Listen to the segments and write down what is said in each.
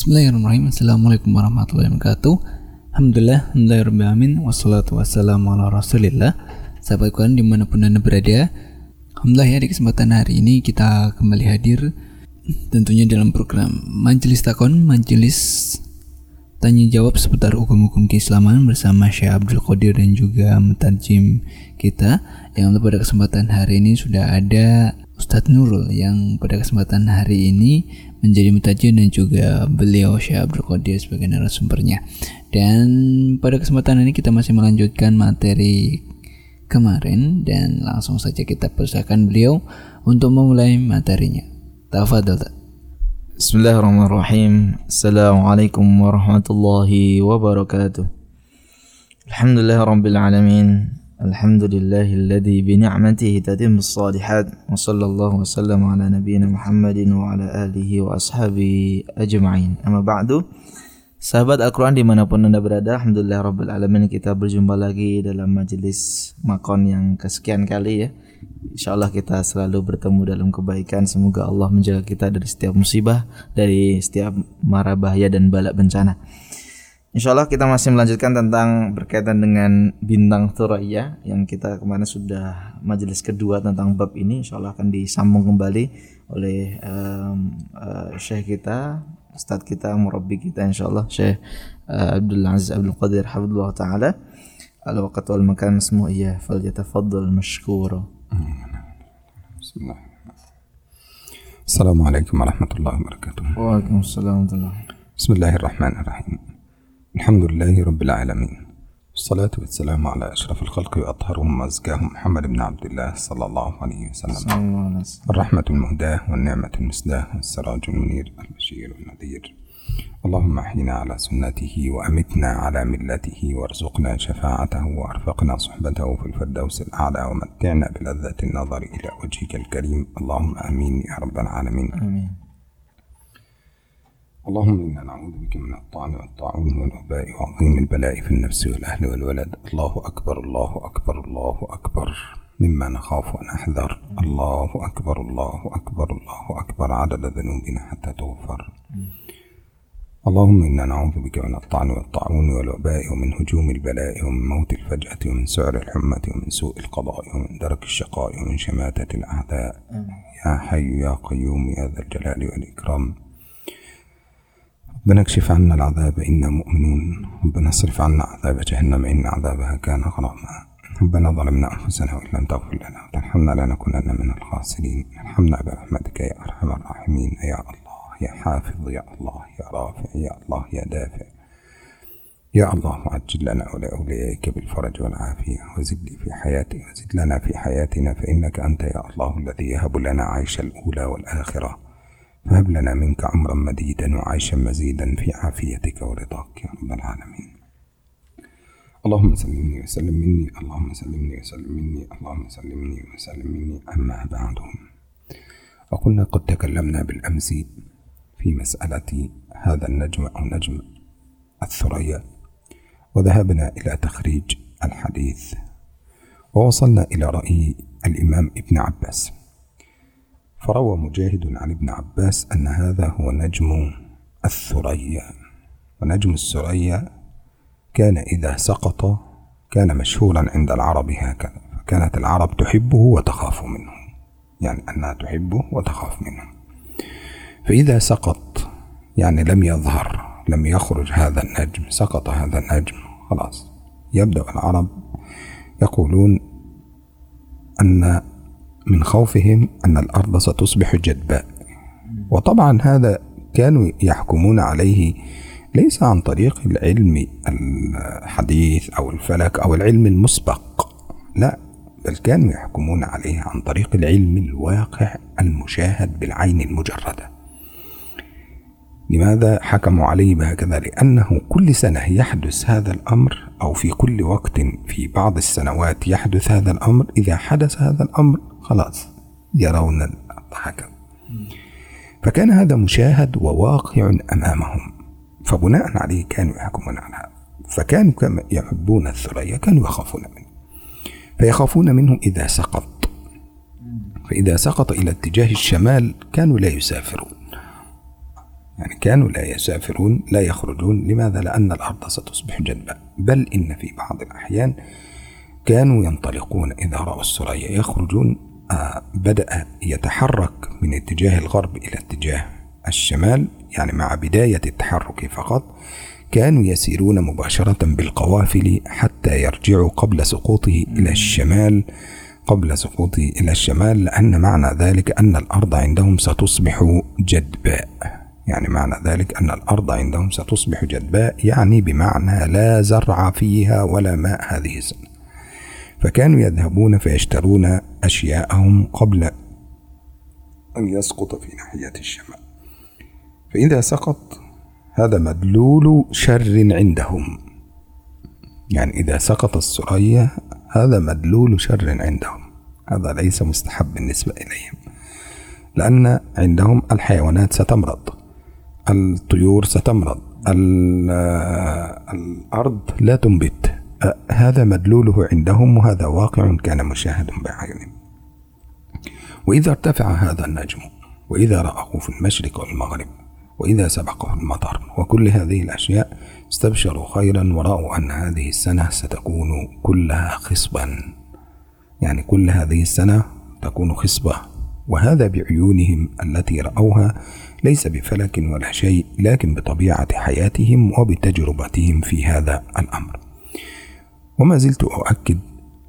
Bismillahirrahmanirrahim. Assalamualaikum warahmatullahi wabarakatuh. Alhamdulillah Alhamdulillahirrahmanirrahim Wassalatu wassalamu ala rasulillah. Sahabat kawan di mana pun anda berada Alhamdulillah ya di kesempatan hari ini kita kembali hadir Tentunya dalam program Majelis Takon Majelis Tanya jawab seputar hukum-hukum keislaman Bersama Syekh Abdul Qadir dan juga Mutajim kita. Yang pada kesempatan hari ini sudah ada Ustadz Nurul yang pada kesempatan hari ini menjadi mutajir dan juga beliau Syekh Abdul Qadir sebagai narasumbernya. Dan pada kesempatan ini kita masih melanjutkan materi kemarin dan langsung saja kita persilakan beliau untuk memulai materinya. Tafadhol. Bismillahirrahmanirrahim. Assalamualaikum warahmatullahi wabarakatuh. Alhamdulillah rabbil alamin. الحمد لله الذي بنعمته تتم الصالحات وصلى الله وسلم على نبينا محمد وعلى آله وأصحابه أجمعين أما بعد Sahabat Al-Quran dimanapun anda berada Alhamdulillah Rabbil Alamin kita berjumpa lagi dalam majelis makon yang kesekian kali ya Insya Allah kita selalu bertemu dalam kebaikan Semoga Allah menjaga kita dari setiap musibah Dari setiap mara bahaya dan balak bencana Insya Allah kita masih melanjutkan tentang berkaitan dengan bintang Thuraya yang kita kemarin sudah majelis kedua tentang bab ini. Insya Allah akan disambung kembali oleh um, uh, Syekh kita, Ustadz kita, Murabbi kita Insya Allah Syekh uh, Abdul Aziz Abdul Qadir Hafidullah Ta'ala. Al-waqt wal makan semua iya fal yatafaddal mashkura. Assalamualaikum warahmatullahi wabarakatuh. Waalaikumsalam warahmatullahi Bismillahirrahmanirrahim. الحمد لله رب العالمين. والصلاة والسلام على أشرف الخلق وأطهرهم وأزكاهم محمد بن عبد الله صلى الله عليه وسلم. الرحمة المهداة والنعمة المسداة والسراج المنير البشير والنذير اللهم أحينا على سنته وأمتنا على ملته وارزقنا شفاعته وأرفقنا صحبته في الفردوس الأعلى ومتعنا بلذة النظر إلى وجهك الكريم. اللهم آمين يا رب العالمين. آمين. اللهم إنا نعوذ بك من الطعن والطاعون والوباء وعظيم البلاء في النفس والأهل والولد. الله أكبر الله أكبر الله أكبر. مما نخاف ونحذر الله أكبر الله أكبر الله أكبر. عدد ذنوبنا حتى تغفر. اللهم إنا نعوذ بك من الطعن والطاعون والوباء ومن هجوم البلاء ومن موت الفجأة ومن سعر الحمة ومن سوء القضاء ومن درك الشقاء ومن شماتة الأعداء. يا حي يا قيوم يا ذا الجلال والإكرام. ربنا اكشف عنا العذاب إنا مؤمنون. ربنا اصرف عنا عذاب جهنم إن عذابها كان غراما. ربنا ظلمنا أنفسنا وإن لم تغفر لنا وترحمنا لنكونن من الخاسرين. ارحمنا برحمتك يا أرحم الراحمين يا الله يا حافظ يا الله يا رافع يا الله يا دافع. يا الله عجل لنا ولأوليائك بالفرج والعافية وزد لي في حياتي وزد لنا في حياتنا فإنك أنت يا الله الذي يهب لنا عيش الأولى والآخرة. فهب لنا منك عمرا مديدا وعيشا مزيدا في عافيتك ورضاك يا رب العالمين. اللهم سلمني وسلم مني اللهم سلمني وسلم مني اللهم سلمني وسلم مني أما بعد. وقلنا قد تكلمنا بالأمس في مسألة هذا النجم أو نجم الثريا وذهبنا إلى تخريج الحديث ووصلنا إلى رأي الإمام ابن عباس. فروى مجاهد عن ابن عباس أن هذا هو نجم الثريا. ونجم الثريا كان إذا سقط كان مشهورا عند العرب هكذا فكانت العرب تحبه وتخاف منه. يعني أنها تحبه وتخاف منه. فإذا سقط يعني لم يظهر لم يخرج هذا النجم سقط هذا النجم خلاص. يبدأ العرب يقولون أن من خوفهم أن الأرض ستصبح جدباء. وطبعا هذا كانوا يحكمون عليه ليس عن طريق العلم الحديث أو الفلك أو العلم المسبق. لا بل كانوا يحكمون عليه عن طريق العلم الواقع المشاهد بالعين المجردة. لماذا حكموا عليه بهكذا؟ لأنه كل سنة يحدث هذا الأمر أو في كل وقت في بعض السنوات يحدث هذا الأمر. إذا حدث هذا الأمر خلاص يرون الحكم. فكان هذا مشاهد وواقع أمامهم. فبناء عليه كانوا يحكمون على هذا. فكانوا كما يحبون الثريا كانوا يخافون منه. فيخافون منه إذا سقط. فإذا سقط إلى اتجاه الشمال كانوا لا يسافرون. يعني كانوا لا يسافرون لا يخرجون. لماذا؟ لأن الأرض ستصبح جدبا بل إن في بعض الأحيان كانوا ينطلقون إذا رأوا السرية يخرجون بدأ يتحرك من اتجاه الغرب إلى اتجاه الشمال يعني مع بداية التحرك فقط. كانوا يسيرون مباشرة بالقوافل حتى يرجعوا قبل سقوطه إلى الشمال. قبل سقوطه إلى الشمال لأن معنى ذلك أن الأرض عندهم ستصبح جدباء. يعني معنى ذلك أن الأرض عندهم ستصبح جدباء يعني بمعنى لا زرع فيها ولا ماء هذه السنة. فكانوا يذهبون فيشترون أشياءهم قبل أن يسقط في ناحية الشمال. فإذا سقط هذا مدلول شر عندهم. يعني إذا سقط السرية هذا مدلول شر عندهم. هذا ليس مستحب بالنسبة إليهم. لأن عندهم الحيوانات ستمرض الطيور ستمرض الأرض لا تنبت. هذا مدلوله عندهم وهذا واقع كان مشاهد بأعينهم وإذا ارتفع هذا النجم وإذا رأه في المشرق والمغرب وإذا سبقه المطر وكل هذه الأشياء استبشروا خيرا ورأوا أن هذه السنة ستكون كلها خصبا. يعني كل هذه السنة تكون خصبة. وهذا بعيونهم التي رأوها ليس بفلك ولا شيء لكن بطبيعة حياتهم وبتجربتهم في هذا الأمر. وما زلت أؤكد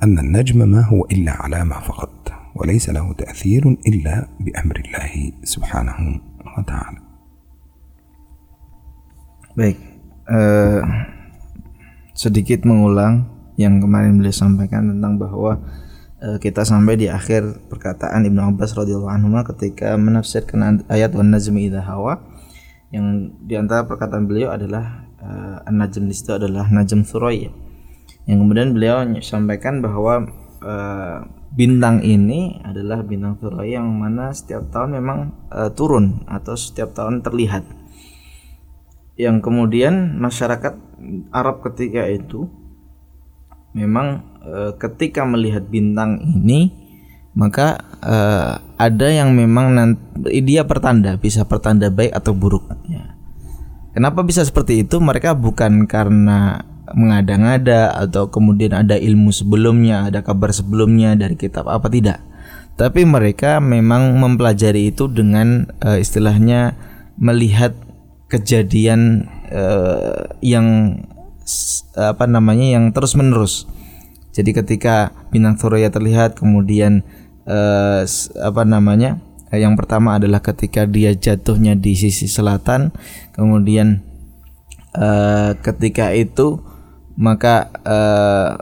أن النجم ما هو إلا علامة فقط وليس له تأثير إلا بأمر الله سبحانه وتعالى Baik, uh, sedikit mengulang yang kemarin beliau sampaikan tentang bahwa uh, kita sampai di akhir perkataan Ibnu Abbas radhiyallahu anhu ketika menafsirkan ayat wan najmi idza hawa yang di antara perkataan beliau adalah uh, an-najm itu adalah najm suraya. yang kemudian beliau sampaikan bahwa uh, bintang ini adalah bintang suraya yang mana setiap tahun memang uh, turun atau setiap tahun terlihat yang kemudian masyarakat Arab ketika itu memang e, ketika melihat bintang ini maka e, ada yang memang nanti, dia pertanda bisa pertanda baik atau buruk ya. Kenapa bisa seperti itu? Mereka bukan karena mengada-ngada atau kemudian ada ilmu sebelumnya, ada kabar sebelumnya dari kitab apa tidak. Tapi mereka memang mempelajari itu dengan e, istilahnya melihat kejadian uh, yang apa namanya yang terus menerus. Jadi ketika bintang Surya terlihat kemudian uh, apa namanya yang pertama adalah ketika dia jatuhnya di sisi selatan, kemudian uh, ketika itu maka uh,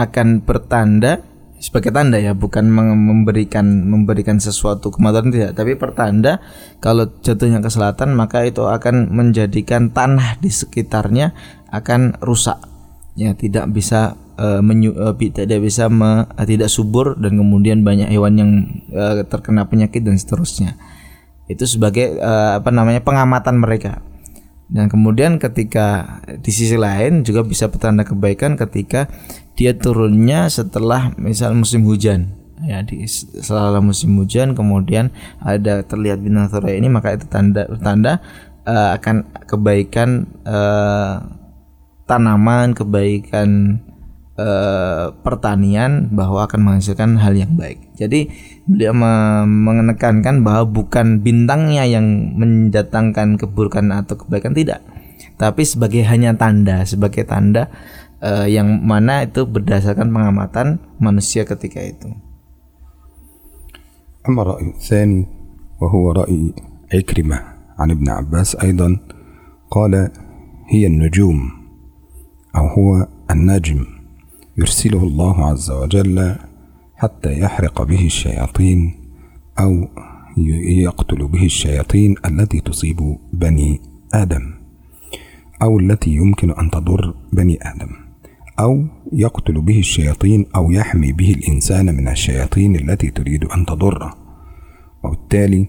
akan bertanda sebagai tanda ya bukan memberikan memberikan sesuatu kematian tidak tapi pertanda kalau jatuhnya ke selatan maka itu akan menjadikan tanah di sekitarnya akan rusak. Ya tidak bisa uh, menyu, uh, tidak bisa me, uh, tidak subur dan kemudian banyak hewan yang uh, terkena penyakit dan seterusnya. Itu sebagai uh, apa namanya pengamatan mereka dan kemudian ketika di sisi lain juga bisa petanda kebaikan ketika dia turunnya setelah misal musim hujan. Ya di setelah musim hujan kemudian ada terlihat bintang surya ini maka itu tanda tanda uh, akan kebaikan uh, tanaman kebaikan uh, pertanian bahwa akan menghasilkan hal yang baik. Jadi beliau mengenekankan bahwa bukan bintangnya yang mendatangkan keburukan atau kebaikan tidak tapi sebagai hanya tanda sebagai tanda uh, yang mana itu berdasarkan pengamatan manusia ketika itu. أما الرأي الثاني وهو رأي عكرمة عن ابن عباس أيضا قال هي النجوم أو هو النجم يرسله الله عز وجل حتى يحرق به الشياطين أو يقتل به الشياطين التي تصيب بني آدم أو التي يمكن أن تضر بني آدم أو يقتل به الشياطين أو يحمي به الإنسان من الشياطين التي تريد أن تضره. وبالتالي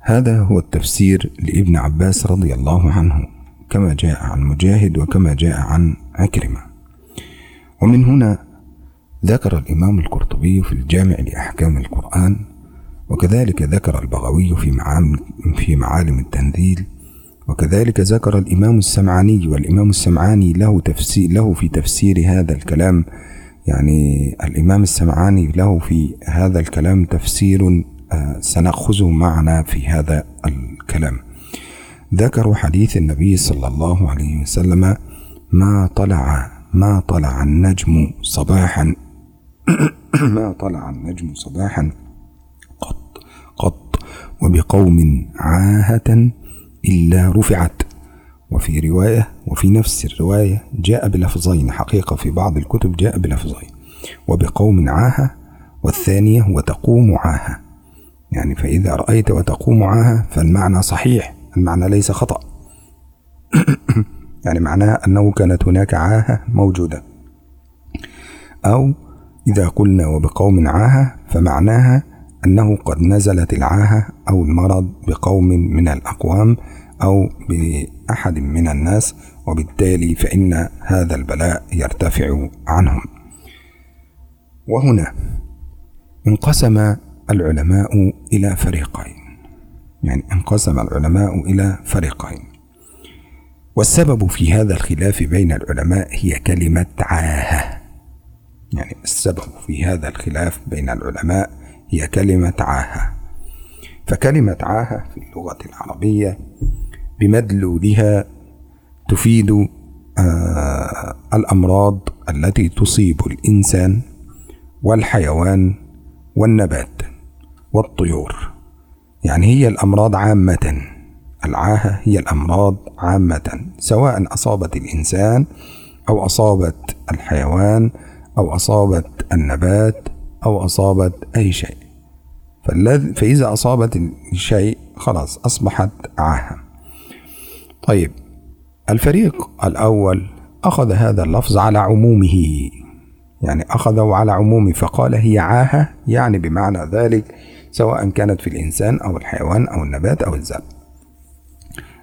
هذا هو التفسير لابن عباس رضي الله عنه كما جاء عن مجاهد وكما جاء عن عكرمة. ومن هنا ذكر الإمام القرطبي في الجامع لأحكام القرآن وكذلك ذكر البغوي في معالم, في معالم التنزيل وكذلك ذكر الإمام السمعاني والإمام السمعاني له تفسير له في تفسير هذا الكلام يعني الإمام السمعاني له في هذا الكلام تفسير آه، سنأخذه معنا في هذا الكلام. ذكروا حديث النبي صلى الله عليه وسلم ما طلع ما طلع النجم صباحا ما طلع النجم صباحا قط قط وبقوم عاهة إلا رفعت. وفي رواية وفي نفس الرواية جاء بلفظين حقيقة في بعض الكتب جاء بلفظين. وبقوم عاهة والثانية وتقوم عاهة. يعني فإذا رأيت وتقوم عاهة فالمعنى صحيح المعنى ليس خطأ. يعني معناها أنه كانت هناك عاهة موجودة. أو إذا قلنا وبقوم عاهة فمعناها أنه قد نزلت العاهة أو المرض بقوم من الأقوام أو بأحد من الناس وبالتالي فإن هذا البلاء يرتفع عنهم. وهنا انقسم العلماء إلى فريقين. يعني انقسم العلماء إلى فريقين. والسبب في هذا الخلاف بين العلماء هي كلمة عاهة يعني السبب في هذا الخلاف بين العلماء هي كلمة عاهة. فكلمة عاهة في اللغة العربية بمدلولها تفيد آه الأمراض التي تصيب الإنسان والحيوان والنبات والطيور. يعني هي الأمراض عامة. العاهة هي الأمراض عامة سواء أصابت الإنسان أو أصابت الحيوان أو أصابت النبات أو أصابت أي شيء. فإذا أصابت الشيء خلاص أصبحت عاهة. طيب الفريق الأول أخذ هذا اللفظ على عمومه. يعني أخذه على عمومه فقال هي عاهة يعني بمعنى ذلك سواء كانت في الإنسان أو الحيوان أو النبات أو الزرع.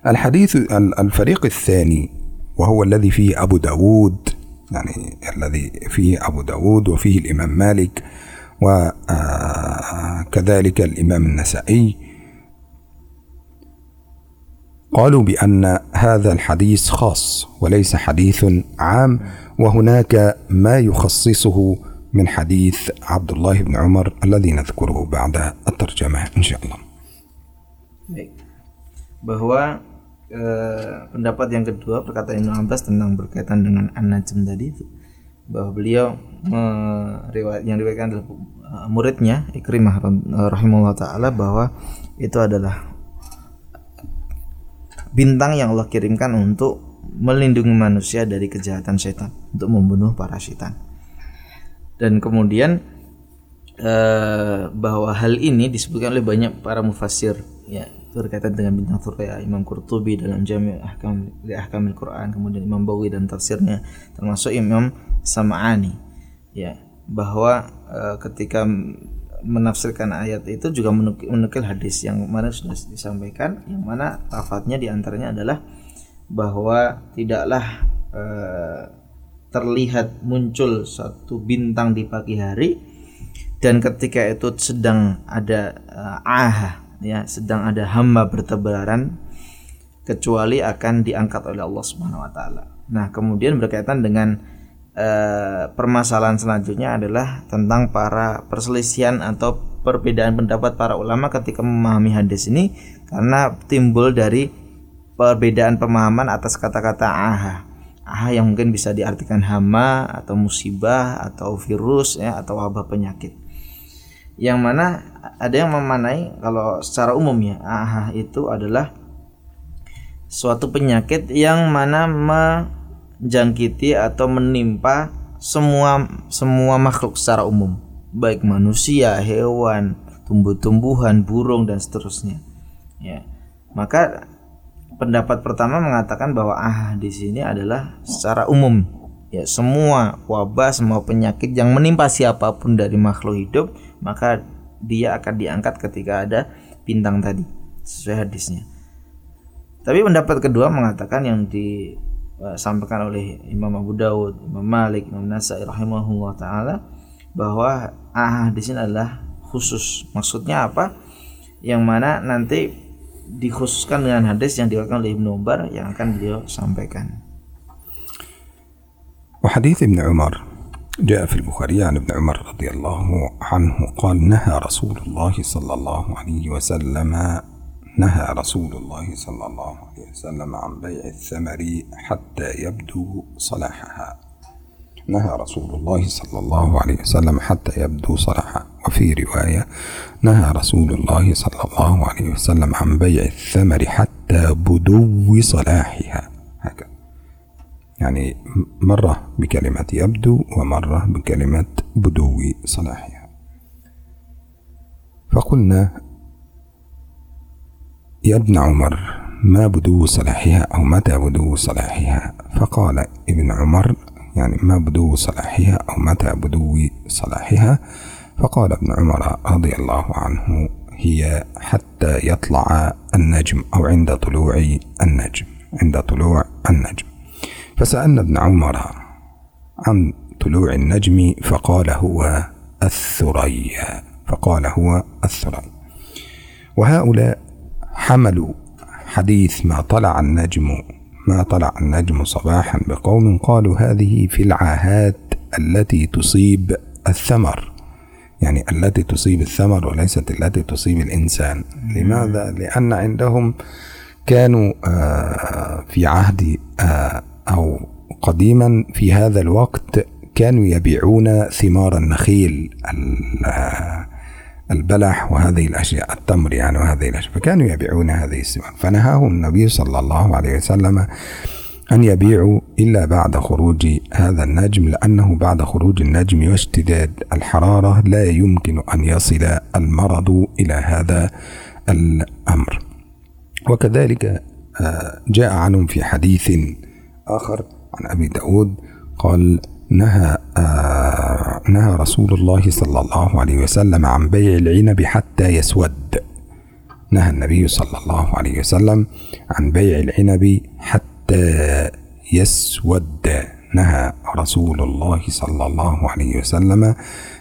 الحديث الفريق الثاني وهو الذي فيه أبو داود يعني الذي فيه أبو داود وفيه الإمام مالك وكذلك الإمام النسائي قالوا بأن هذا الحديث خاص وليس حديث عام وهناك ما يخصصه من حديث عبد الله بن عمر الذي نذكره بعد الترجمة إن شاء الله. Bahwa eh, pendapat yang kedua perkataan Ibnu Abbas tentang berkaitan dengan an-najm tadi itu bahwa beliau meriwayat yang diriwayatkan uh, muridnya Ikrimah rahimahullah taala bahwa itu adalah bintang yang Allah kirimkan untuk melindungi manusia dari kejahatan setan untuk membunuh para setan dan kemudian uh, bahwa hal ini disebutkan oleh banyak para mufassir ya berkaitan dengan bintang surya Imam Qurtubi dalam Jami' Ahkam li Ahkamil Quran kemudian Imam Bawi dan tafsirnya termasuk Imam Sam'ani ya. Bahwa uh, ketika menafsirkan ayat itu juga menukil, menukil hadis yang mana sudah disampaikan yang mana lafadznya di antaranya adalah bahwa tidaklah uh, terlihat muncul satu bintang di pagi hari dan ketika itu sedang ada uh, ah ya sedang ada hamba bertebaran kecuali akan diangkat oleh Allah Subhanahu wa taala. Nah, kemudian berkaitan dengan uh, permasalahan selanjutnya adalah tentang para perselisihan atau perbedaan pendapat para ulama ketika memahami hadis ini karena timbul dari perbedaan pemahaman atas kata-kata aha. Aha yang mungkin bisa diartikan hama atau musibah atau virus ya atau wabah penyakit yang mana ada yang memanai kalau secara umum ya AHA itu adalah suatu penyakit yang mana menjangkiti atau menimpa semua semua makhluk secara umum baik manusia, hewan, tumbuh-tumbuhan, burung dan seterusnya. Ya. Maka pendapat pertama mengatakan bahwa ah di sini adalah secara umum ya semua wabah, semua penyakit yang menimpa siapa pun dari makhluk hidup maka dia akan diangkat ketika ada bintang tadi sesuai hadisnya. Tapi pendapat kedua mengatakan yang disampaikan oleh Imam Abu Dawud, Imam Malik, Imam Nasai rahimahullah taala bahwa ah di sini adalah khusus. Maksudnya apa? Yang mana nanti dikhususkan dengan hadis yang diwakilkan oleh Ibnu Umar yang akan beliau sampaikan. وحديث ابن عمر جاء في البخاري عن ابن عمر رضي الله عنه قال نهى رسول الله صلى الله عليه وسلم نهى رسول الله صلى الله عليه وسلم عن بيع الثمر حتى يبدو صلاحها. نهى رسول الله صلى الله عليه وسلم حتى يبدو صلاحها. وفي رواية نهى رسول الله صلى الله عليه وسلم عن بيع الثمر حتى بدو صلاحها. هكذا. يعني مرة بكلمة يبدو ومرة بكلمة بدو صلاحها. فقلنا يا ابن عمر ما بدو صلاحها أو متى بدو صلاحها؟ فقال ابن عمر يعني ما بدو صلاحها أو متى بدو صلاحها؟ فقال ابن عمر رضي الله عنه هي حتى يطلع النجم أو عند طلوع النجم عند طلوع النجم. فسألنا ابن عمر عن طلوع النجم فقال هو الثريا فقال هو الثريا وهؤلاء حملوا حديث ما طلع النجم ما طلع النجم صباحا بقوم قالوا هذه في العاهات التي تصيب الثمر يعني التي تصيب الثمر وليست التي تصيب الإنسان لماذا؟ لأن عندهم كانوا آه، في عهد آه، أو قديما في هذا الوقت كانوا يبيعون ثمار النخيل ال- البلح وهذه الأشياء التمر يعني وهذه الأشياء فكانوا يبيعون هذه الثمار. فنهاهم النبي صلى الله عليه وسلم أن يبيعوا إلا بعد خروج هذا النجم لأنه بعد خروج النجم واشتداد الحرارة لا يمكن أن يصل المرض إلى هذا الأمر. وكذلك آه، جاء عنهم في حديث آخر عن أبي داود قال نهى آه، نهى رسول الله صلى الله عليه وسلم عن بيع العنب حتى يسود. نهى النبي صلى الله عليه وسلم عن بيع العنب حتى يسود. نهى رسول الله صلى الله عليه وسلم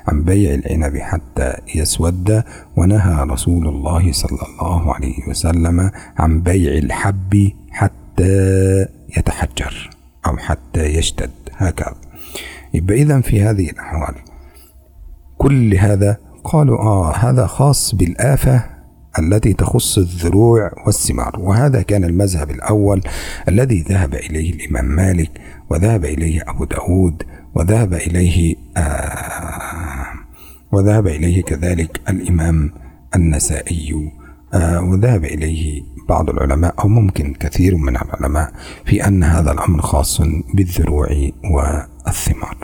عن بيع العنب حتى يسود. ونهى رسول الله صلى الله عليه وسلم عن بيع الحب حتى يتحجر أو حتى يشتد هكذا. يبقى إذا في هذه الأحوال. كل هذا قالوا آه هذا خاص بالآفة التي تخص الذروع والثمار. وهذا كان المذهب الأول الذي ذهب إليه الإمام مالك وذهب إليه أبو داود وذهب إليه آه وذهب إليه كذلك الإمام النسائي آه وذهب إليه بعض العلماء أو ممكن كثير من العلماء في أن هذا الأمر خاص بالذروع والثمار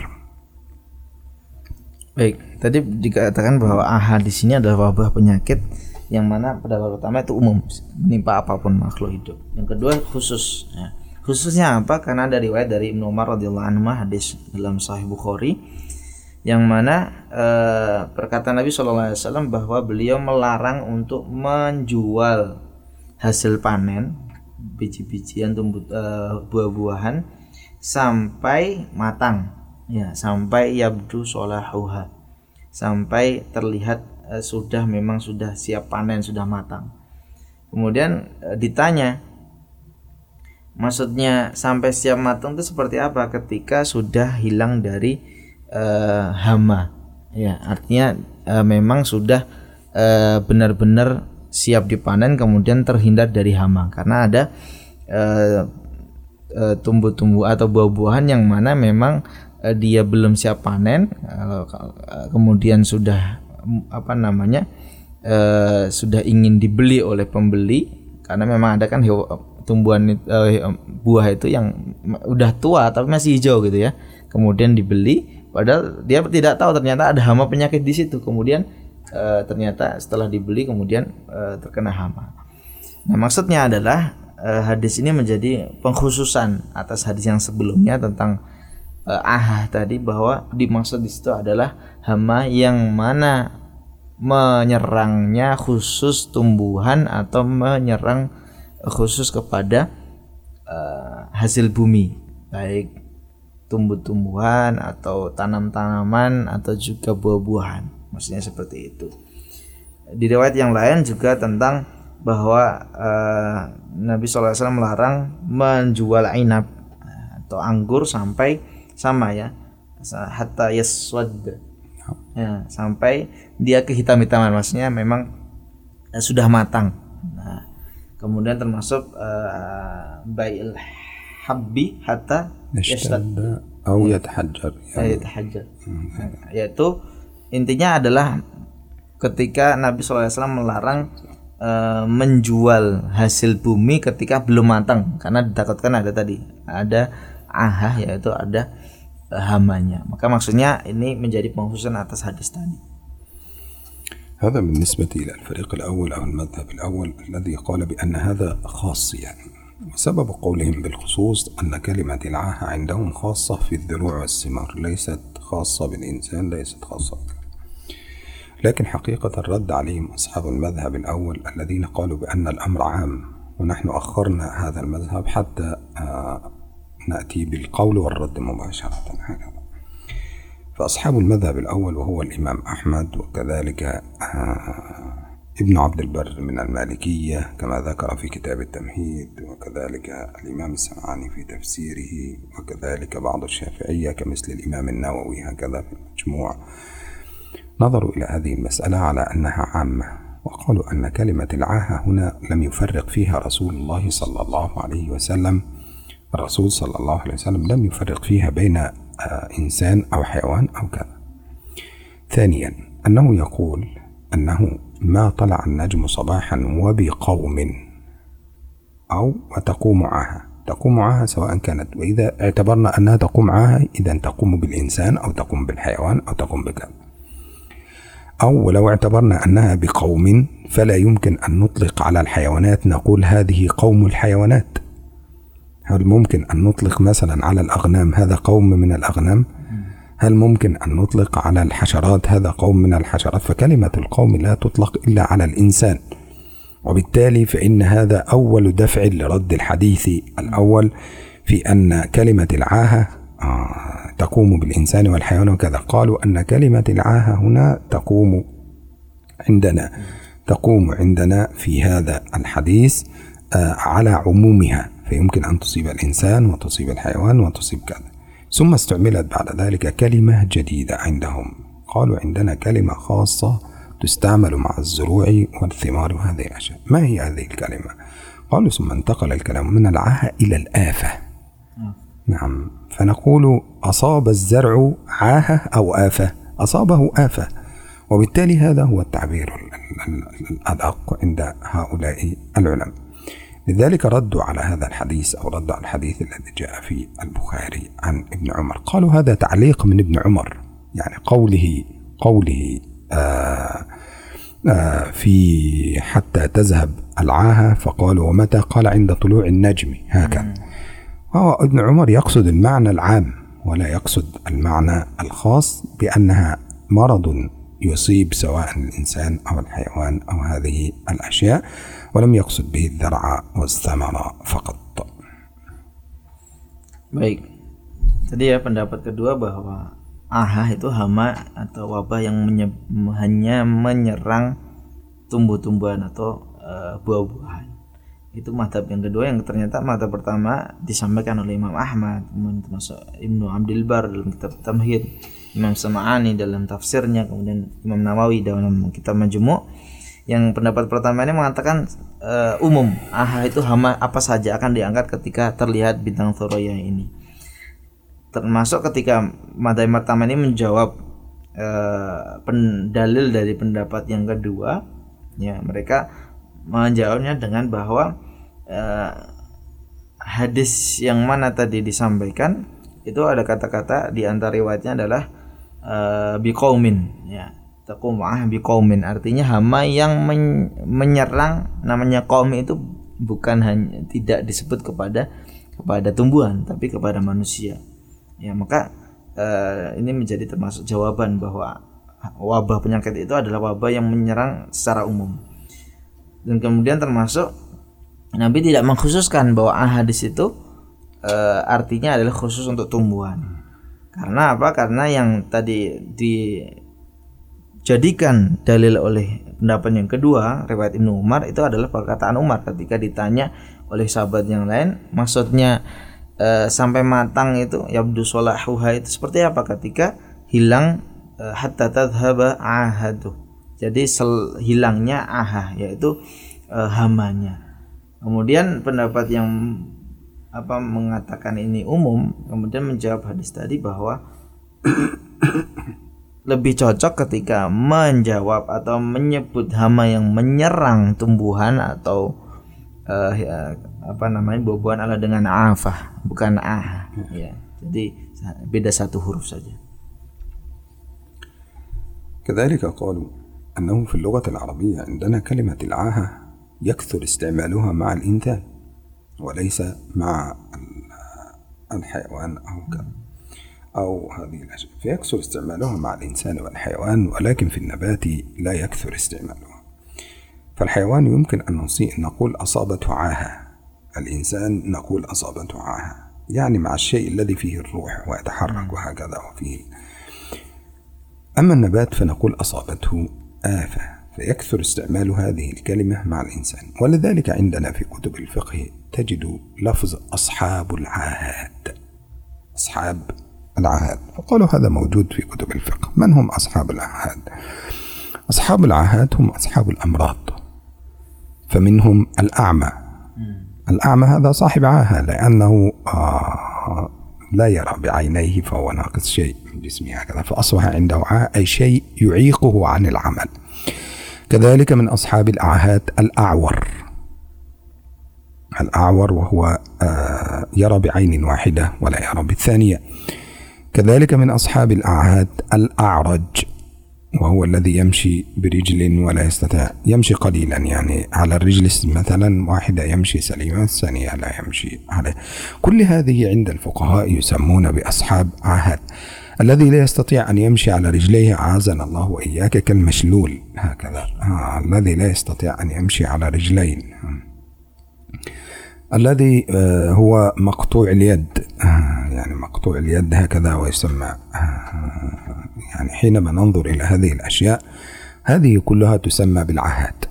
Baik, tadi dikatakan bahwa AHA di sini adalah wabah penyakit yang mana pendapat pertama itu umum menimpa apapun makhluk hidup. Yang kedua khusus. Ya. Khususnya apa? Karena ada riwayat dari Ibnu Umar radhiyallahu anhu hadis dalam Sahih Bukhari yang mana eh, perkataan Nabi Shallallahu Alaihi Wasallam bahwa beliau melarang untuk menjual hasil panen biji-bijian tumbuh eh, buah-buahan sampai matang. Ya sampai yabdu solahuha. Sampai terlihat eh, sudah memang sudah siap panen sudah matang. Kemudian eh, ditanya maksudnya sampai siap matang itu seperti apa ketika sudah hilang dari eh, hama? Ya artinya eh, memang sudah benar-benar siap dipanen kemudian terhindar dari hama. Karena ada eh, eh, tumbuh-tumbuh atau buah-buahan yang mana memang eh, dia belum siap panen kalau kemudian sudah mm, apa namanya sudah ingin dibeli oleh pembeli karena memang ada kan tumbuhan buah itu yang udah tua tapi masih hijau gitu ya. Kemudian dibeli padahal dia tidak tahu ternyata ada hama penyakit di situ. Kemudian eh, ternyata setelah dibeli kemudian eh, terkena hama. Nah, maksudnya adalah eh, hadis ini menjadi pengkhususan atas hadis yang sebelumnya tentang eh, ahah tadi bahwa dimaksud di situ adalah hama yang mana menyerangnya khusus tumbuhan atau menyerang khusus kepada eh, hasil bumi. Baik tumbuh-tumbuhan atau tanam-tanaman atau juga buah-buahan maksudnya seperti itu. Di riwayat yang lain juga tentang bahwa uh, Nabi SAW melarang menjual inap atau anggur sampai sama ya hatta yaswad. Ya, sampai dia kehitam-hitaman. Maksudnya memang uh, sudah matang. Nah, kemudian termasuk uh, bail habbi hatta yaswad atau yatahajjar yatahajjar yaitu intinya adalah ketika Nabi SAW melarang e, menjual hasil bumi ketika belum matang karena ditakutkan ada tadi ada ahah yaitu ada e, hamanya maka maksudnya ini menjadi pengkhususan atas hadis tadi هذا بالنسبة إلى الفريق الأول أو المذهب الأول الذي قال بأن هذا خاص يعني وسبب قولهم بالخصوص أن كلمة العاهة عندهم خاصة في الذروع والثمار ليست خاصة بالإنسان ليست خاصة لكن حقيقة الرد عليهم أصحاب المذهب الأول الذين قالوا بأن الأمر عام ونحن أخرنا هذا المذهب حتى آه، نأتي بالقول والرد مباشرة هكذا. فأصحاب المذهب الأول وهو الإمام أحمد وكذلك آه، ابن عبد البر من المالكية كما ذكر في كتاب التمهيد وكذلك الإمام السمعاني في تفسيره وكذلك بعض الشافعية كمثل الإمام النووي هكذا في المجموع. نظروا إلى هذه المسألة على أنها عامة وقالوا أن كلمة العاهة هنا لم يفرق فيها رسول الله صلى الله عليه وسلم. الرسول صلى الله عليه وسلم لم يفرق فيها بين آه، إنسان أو حيوان أو كذا. ثانيا أنه يقول أنه ما طلع النجم صباحا وبقوم أو وتقوم عاهة. تقوم عاهة سواء كانت وإذا اعتبرنا أنها تقوم عاهة إذا تقوم بالإنسان أو تقوم بالحيوان أو تقوم بكذا. أو لو اعتبرنا أنها بقوم فلا يمكن أن نطلق على الحيوانات نقول هذه قوم الحيوانات. هل ممكن أن نطلق مثلا على الأغنام هذا قوم من الأغنام؟ هل ممكن أن نطلق على الحشرات هذا قوم من الحشرات؟ فكلمة القوم لا تطلق إلا على الإنسان. وبالتالي فإن هذا أول دفع لرد الحديث الأول في أن كلمة العاهة آه، تقوم بالإنسان والحيوان وكذا. قالوا أن كلمة العاهة هنا تقوم عندنا تقوم عندنا في هذا الحديث آه، على عمومها. فيمكن أن تصيب الإنسان وتصيب الحيوان وتصيب كذا. ثم استعملت بعد ذلك كلمة جديدة عندهم. قالوا عندنا كلمة خاصة تستعمل مع الزروع والثمار وهذه الأشياء. ما هي هذه الكلمة؟ قالوا ثم انتقل الكلام من العاهة إلى الآفة. نعم. فنقول أصاب الزرع عاهة أو آفة. أصابه آفة. وبالتالي هذا هو التعبير الأدق عند هؤلاء العلماء لذلك ردوا على هذا الحديث أو ردوا على الحديث الذي جاء في البخاري عن ابن عمر. قالوا هذا تعليق من ابن عمر. يعني قوله قوله آآ آآ في حتى تذهب العاهة فقالوا ومتى؟ قال عند طلوع النجم. هكذا. وهو ابن عمر يقصد المعنى العام ولا يقصد المعنى الخاص بأنها مرض يصيب سواء الإنسان أو الحيوان أو هذه الأشياء ولم يقصد به الذرع والثمر فقط Baik. Tadi ya pendapat kedua bahwa ahah itu hama atau wabah yang menye hanya menyerang tumbuh-tumbuhan atau uh, buah-buahan itu madhab yang kedua yang ternyata madhab pertama disampaikan oleh Imam Ahmad kemudian termasuk Ibnu Abdul Bar dalam kitab Tamhid Imam Sama'ani dalam tafsirnya kemudian Imam Nawawi dalam kitab Majmu' yang pendapat pertama ini mengatakan uh, umum aha itu hama apa saja akan diangkat ketika terlihat bintang Thoroya ini. Termasuk ketika madhab pertama ini menjawab uh, pendalil dari pendapat yang kedua ya mereka menjawabnya dengan bahwa uh, hadis yang mana tadi disampaikan itu ada kata-kata di antara riwayatnya adalah uh, biqaumin ya taqumah biqaumin. Artinya hama yang men menyerang namanya kaum itu bukan hanya tidak disebut kepada kepada tumbuhan tapi kepada manusia. Ya maka uh, ini menjadi termasuk jawaban bahwa wabah penyakit itu adalah wabah yang menyerang secara umum dan kemudian termasuk Nabi tidak mengkhususkan bahwa hadis itu e, artinya adalah khusus untuk tumbuhan. Karena apa? Karena yang tadi dijadikan dalil oleh pendapat yang kedua riwayat Ibnu Umar itu adalah perkataan Umar ketika ditanya oleh sahabat yang lain maksudnya e, sampai matang itu yabdu solahuha itu seperti apa ketika hilang e, hatta tadhaba ahadu jadi sel, hilangnya aha yaitu e, hamanya kemudian pendapat yang apa mengatakan ini umum kemudian menjawab hadis tadi bahwa lebih cocok ketika menjawab atau menyebut hama yang menyerang tumbuhan atau uh, ya, apa namanya buah-buahan Allah dengan afah bukan ah ya jadi beda satu huruf saja كذلك قالوا أنه في اللغة العربية عندنا كلمة العاهة يكثر استعمالها مع الإنسان وليس مع الحيوان أو كذا أو هذه الأشياء. فيكثر استعمالها مع الإنسان والحيوان ولكن في النبات لا يكثر استعمالها. فالحيوان يمكن أن نقول أصابته عاهة. الإنسان نقول أصابته عاهة. يعني مع الشيء الذي فيه الروح ويتحرك وهكذا وفيه. أما النبات فنقول أصابته آفة. فيكثر استعمال هذه الكلمة مع الإنسان. ولذلك عندنا في كتب الفقه تجد لفظ أصحاب العاهات أصحاب العهد. فقالوا هذا موجود في كتب الفقه. من هم أصحاب العهد؟ أصحاب العهد هم أصحاب الأمراض. فمنهم الأعمى. الأعمى هذا صاحب عاهة لأنه آه لا يرى بعينيه فهو ناقص شيء من جسمه هكذا. فأصبح عنده أي شيء يعيقه عن العمل. كذلك من أصحاب الأعهاد الأعور. الأعور وهو آه يرى بعين واحدة ولا يرى بالثانية. كذلك من أصحاب الأعهاد الأعرج. وهو الذي يمشي برجل ولا يستطيع. يمشي قليلا يعني على الرجل مثلا واحدة يمشي سليمة الثانية لا يمشي عليه. كل هذه عند الفقهاء يسمون بأصحاب عهد. الذي لا يستطيع أن يمشي على رجليه أعاذنا الله وإياك كالمشلول. هكذا. آه الذي لا يستطيع أن يمشي على رجلين. الذي آه هو مقطوع اليد. آه يعني مقطوع اليد هكذا ويسمى. يعني حينما ننظر إلى هذه الأشياء هذه كلها تسمى بالعهات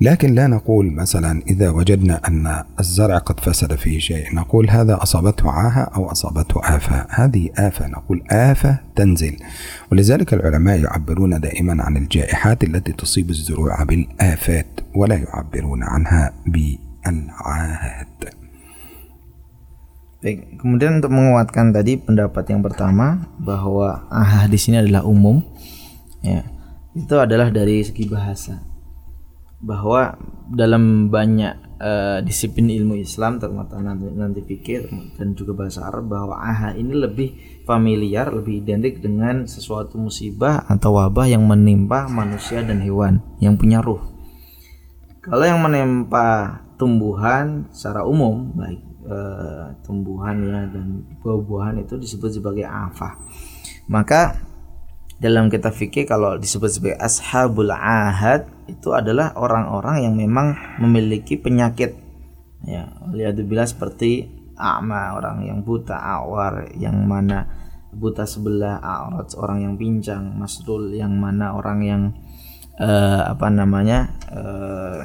لكن لا نقول مثلا إذا وجدنا أن الزرع قد فسد فيه شيء نقول هذا أصابته عاهة أو أصابته آفة. هذه آفة نقول آفة تنزل. ولذلك العلماء يعبرون دائما عن الجائحات التي تصيب الزروع بالآفات ولا يعبرون عنها بالعاهات Baik, kemudian untuk menguatkan tadi pendapat yang pertama bahwa ah di sini adalah umum, ya itu adalah dari segi bahasa. Bahwa dalam banyak uh, disiplin ilmu Islam termasuk nanti, nanti pikir dan juga bahasa Arab bahwa ah ini lebih familiar, lebih identik dengan sesuatu musibah atau wabah yang menimpa manusia dan hewan yang punya ruh. Kalau yang menimpa tumbuhan secara umum baik uh, tumbuhan ya dan buah-buahan itu disebut sebagai afah. Maka dalam kita fikih kalau disebut sebagai ashabul ahad itu adalah orang-orang yang memang memiliki penyakit ya bila seperti a'ma orang yang buta awar yang mana buta sebelah aurat orang yang pincang masrul yang mana orang yang uh, apa namanya uh,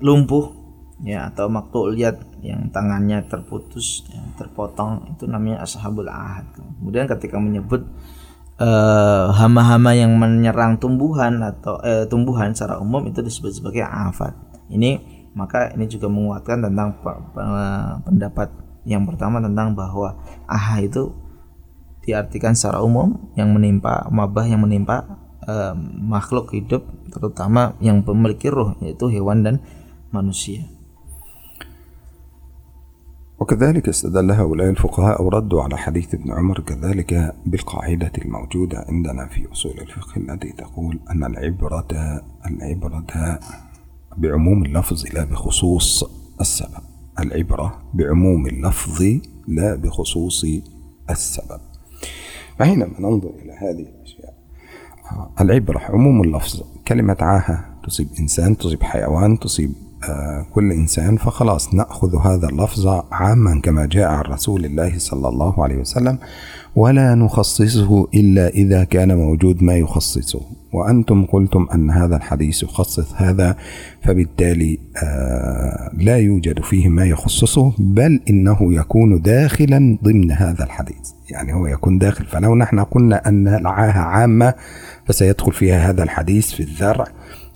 lumpuh ya atau maktul lihat yang tangannya terputus ya, terpotong itu namanya ashabul ahad. Kemudian ketika menyebut eh, hama-hama yang menyerang tumbuhan atau uh, tumbuhan secara umum itu disebut sebagai afat. Ini maka ini juga menguatkan tentang pendapat yang pertama tentang bahwa aha itu diartikan secara umum yang menimpa mabah yang menimpa uh, makhluk hidup terutama yang memiliki roh yaitu hewan dan manusia وكذلك استدل هؤلاء الفقهاء وردوا على حديث ابن عمر كذلك بالقاعدة الموجودة عندنا في أصول الفقه التي تقول أن العبرة العبرة بعموم اللفظ لا بخصوص السبب. العبرة بعموم اللفظ لا بخصوص السبب. فحينما ننظر إلى هذه الأشياء العبرة عموم اللفظ كلمة عاهة تصيب إنسان تصيب حيوان تصيب آه، كل إنسان فخلاص نأخذ هذا اللفظ عاما كما جاء عن رسول الله صلى الله عليه وسلم ولا نخصصه إلا إذا كان موجود ما يخصصه. وأنتم قلتم أن هذا الحديث يخصص هذا فبالتالي آه، لا يوجد فيه ما يخصصه بل إنه يكون داخلا ضمن هذا الحديث. يعني هو يكون داخل. فلو نحن قلنا أن العاهة عامة فسيدخل فيها هذا الحديث في الزرع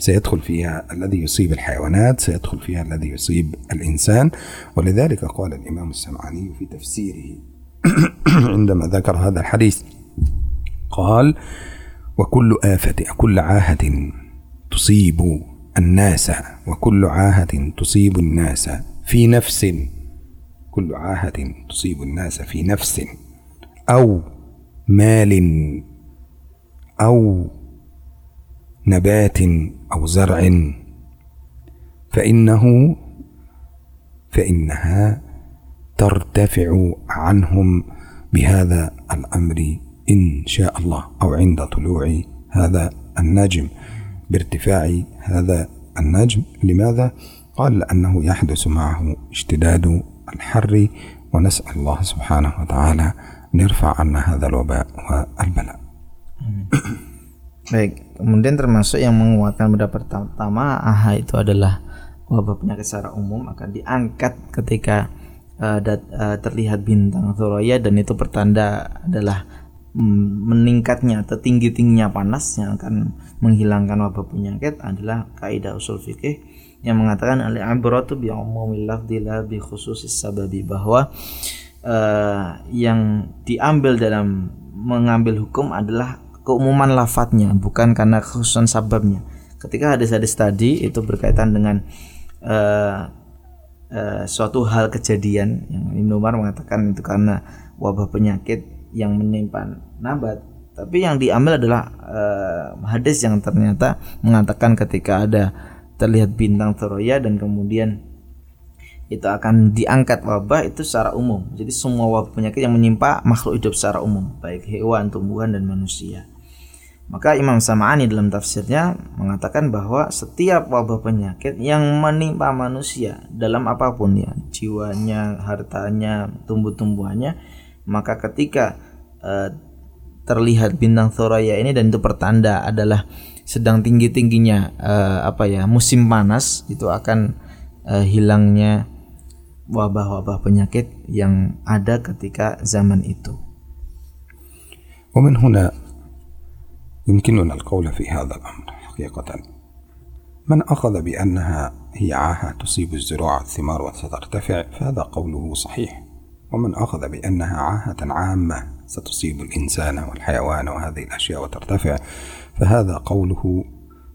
سيدخل فيها الذي يصيب الحيوانات سيدخل فيها الذي يصيب الإنسان. ولذلك قال الإمام السمعاني في تفسيره عندما ذكر هذا الحديث قال وكل آفة كل عاهة تصيب الناس وكل عاهة تصيب الناس في نفس كل عاهة تصيب الناس في نفس أو مال أو نبات أو زرع. فإنه فإنها ترتفع عنهم بهذا الأمر إن شاء الله أو عند طلوع هذا النجم بارتفاع هذا النجم. لماذا؟ قال لأنه يحدث معه اشتداد الحر ونسأل الله سبحانه وتعالى أن يرفع عنا هذا الوباء والبلاء. Baik, kemudian termasuk yang menguatkan pendapat pertama AHA itu adalah wabah penyakit secara umum akan diangkat ketika uh, dat, uh, terlihat bintang Thuraya dan itu pertanda adalah mm, meningkatnya atau tinggi tingginya panas yang akan menghilangkan wabah penyakit adalah kaidah usul fikih yang mengatakan al-ibratu bi umumil lafdhi la bi khususis sababi bahwa uh, yang diambil dalam mengambil hukum adalah keumuman lafadznya bukan karena kekhususan sababnya ketika hadis-hadis tadi itu berkaitan dengan uh, uh, suatu hal kejadian yang Ibnu Umar mengatakan itu karena wabah penyakit yang menimpa nabat tapi yang diambil adalah uh, hadis yang ternyata mengatakan ketika ada terlihat bintang Troya dan kemudian itu akan diangkat wabah itu secara umum. Jadi semua wabah penyakit yang menimpa makhluk hidup secara umum, baik hewan, tumbuhan dan manusia. Maka Imam Sam'ani dalam tafsirnya mengatakan bahwa setiap wabah penyakit yang menimpa manusia dalam apapun ya, jiwanya, hartanya, tumbuh-tumbuhannya, maka ketika uh, terlihat bintang Thoraya ini dan itu pertanda adalah sedang tinggi-tingginya uh, apa ya, musim panas itu akan uh, hilangnya wabah-wabah penyakit yang ada ketika zaman itu. ومن هنا يمكننا القول في هذا الأمر حقيقة. من أخذ بأنها هي عاهة تصيب الزراعة الثمار وسترتفع فهذا قوله صحيح. ومن أخذ بأنها عاهة عامة ستصيب الإنسان والحيوان وهذه الأشياء وترتفع فهذا قوله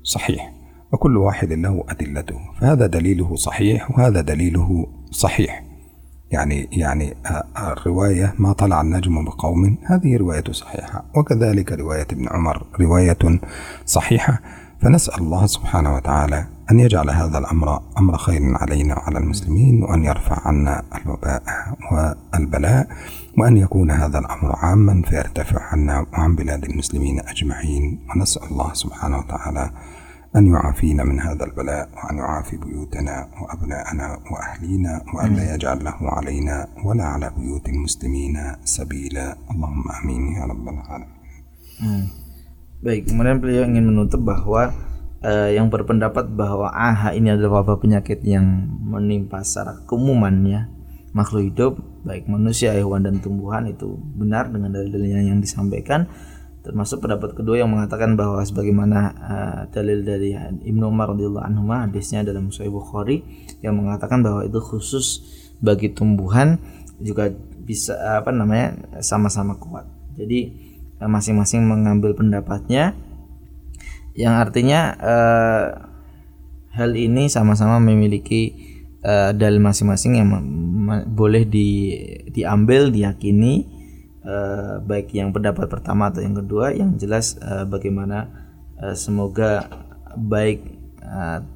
صحيح. وكل واحد له أدلته فهذا دليله صحيح وهذا دليله صحيح. يعني يعني الرواية ما طلع النجم بقوم. هذه رواية صحيحة. وكذلك رواية ابن عمر. رواية صحيحة. فنسأل الله سبحانه وتعالى أن يجعل هذا الأمر أمر خير علينا وعلى المسلمين وأن يرفع عنا الوباء والبلاء وأن يكون هذا الأمر عاما فيرتفع عنا وعن بلاد المسلمين أجمعين. ونسأل الله سبحانه وتعالى أن يعافينا من هذا البلاء وأن يعافي بيوتنا وأبناءنا وأهلينا وأن لا يجعل له علينا ولا على بيوت المسلمين سبيلا اللهم آمين يا رب العالمين hmm. Baik, kemudian beliau ingin menutup bahwa uh, yang berpendapat bahwa AHA ini adalah wabah penyakit yang menimpa secara keumumannya makhluk hidup baik manusia, hewan dan tumbuhan itu benar dengan dalil yang disampaikan termasuk pendapat kedua yang mengatakan bahwa sebagaimana uh, dalil dari Ibnu Umar radhiyallahu anhu hadisnya dalam Sahih Bukhari yang mengatakan bahwa itu khusus bagi tumbuhan juga bisa apa namanya sama-sama kuat. Jadi masing masing-masing mengambil pendapatnya yang artinya uh, hal ini sama-sama memiliki uh, dalil masing-masing yang boleh di diambil diyakini uh, baik yang pendapat pertama atau yang kedua yang jelas uh, bagaimana uh, semoga baik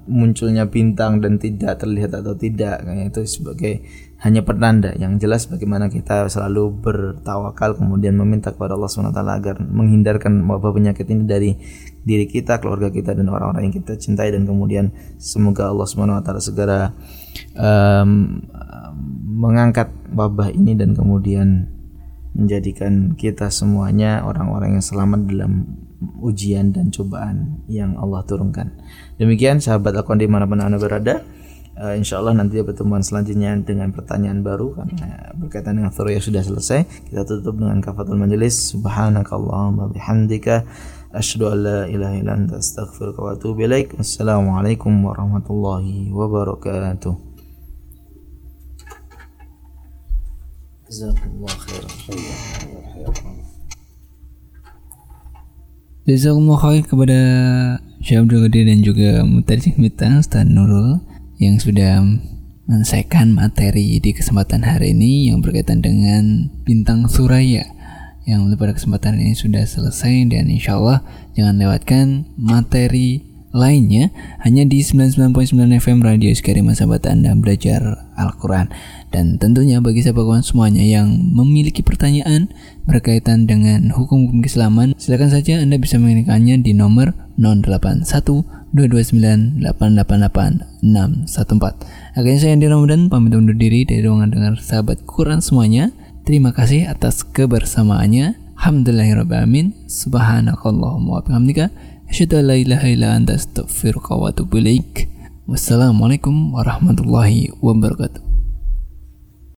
munculnya bintang dan tidak terlihat atau tidak itu sebagai hanya pertanda yang jelas bagaimana kita selalu bertawakal kemudian meminta kepada Allah SWT agar menghindarkan wabah penyakit ini dari diri kita, keluarga kita dan orang-orang yang kita cintai. Dan kemudian semoga Allah SWT segera um, mengangkat wabah ini dan kemudian menjadikan kita semuanya orang-orang yang selamat dalam ujian dan cobaan yang Allah turunkan. Demikian sahabat Alquran di mana pun anda berada uh, insya Allah nanti pertemuan selanjutnya dengan pertanyaan baru karena berkaitan dengan yang sudah selesai. Kita tutup dengan kafatul majelis subhanakallahumma bihamdika asyhadu an la ilaha illa anta astaghfiruka wa atubu ilaik. Assalamualaikum warahmatullahi wabarakatuh Jazakumullah khairan. Jazakumullah khair kepada Syekh Abdul Qadir dan juga Mutarik Mita Ustaz Nurul yang sudah menyelesaikan materi di kesempatan hari ini yang berkaitan dengan bintang Suraya yang pada kesempatan ini sudah selesai dan insya Allah jangan lewatkan materi lainnya hanya di 99.9 FM Radio Sekarang Sahabat Anda belajar Al-Quran dan tentunya bagi sahabat semuanya yang memiliki pertanyaan berkaitan dengan hukum-hukum keislaman silakan saja Anda bisa mengirimkannya di nomor 081 229888614. Akhirnya saya Andi Ramadan pamit undur diri dari ruangan dengar sahabat Quran semuanya. Terima kasih atas kebersamaannya. Alhamdulillahirrahmanirrahim. Subhanakallahumma wa bihamdika. Asyhadu la ilaha illa anta astaghfiruka wa atubu ilaik. Wassalamualaikum warahmatullahi wabarakatuh.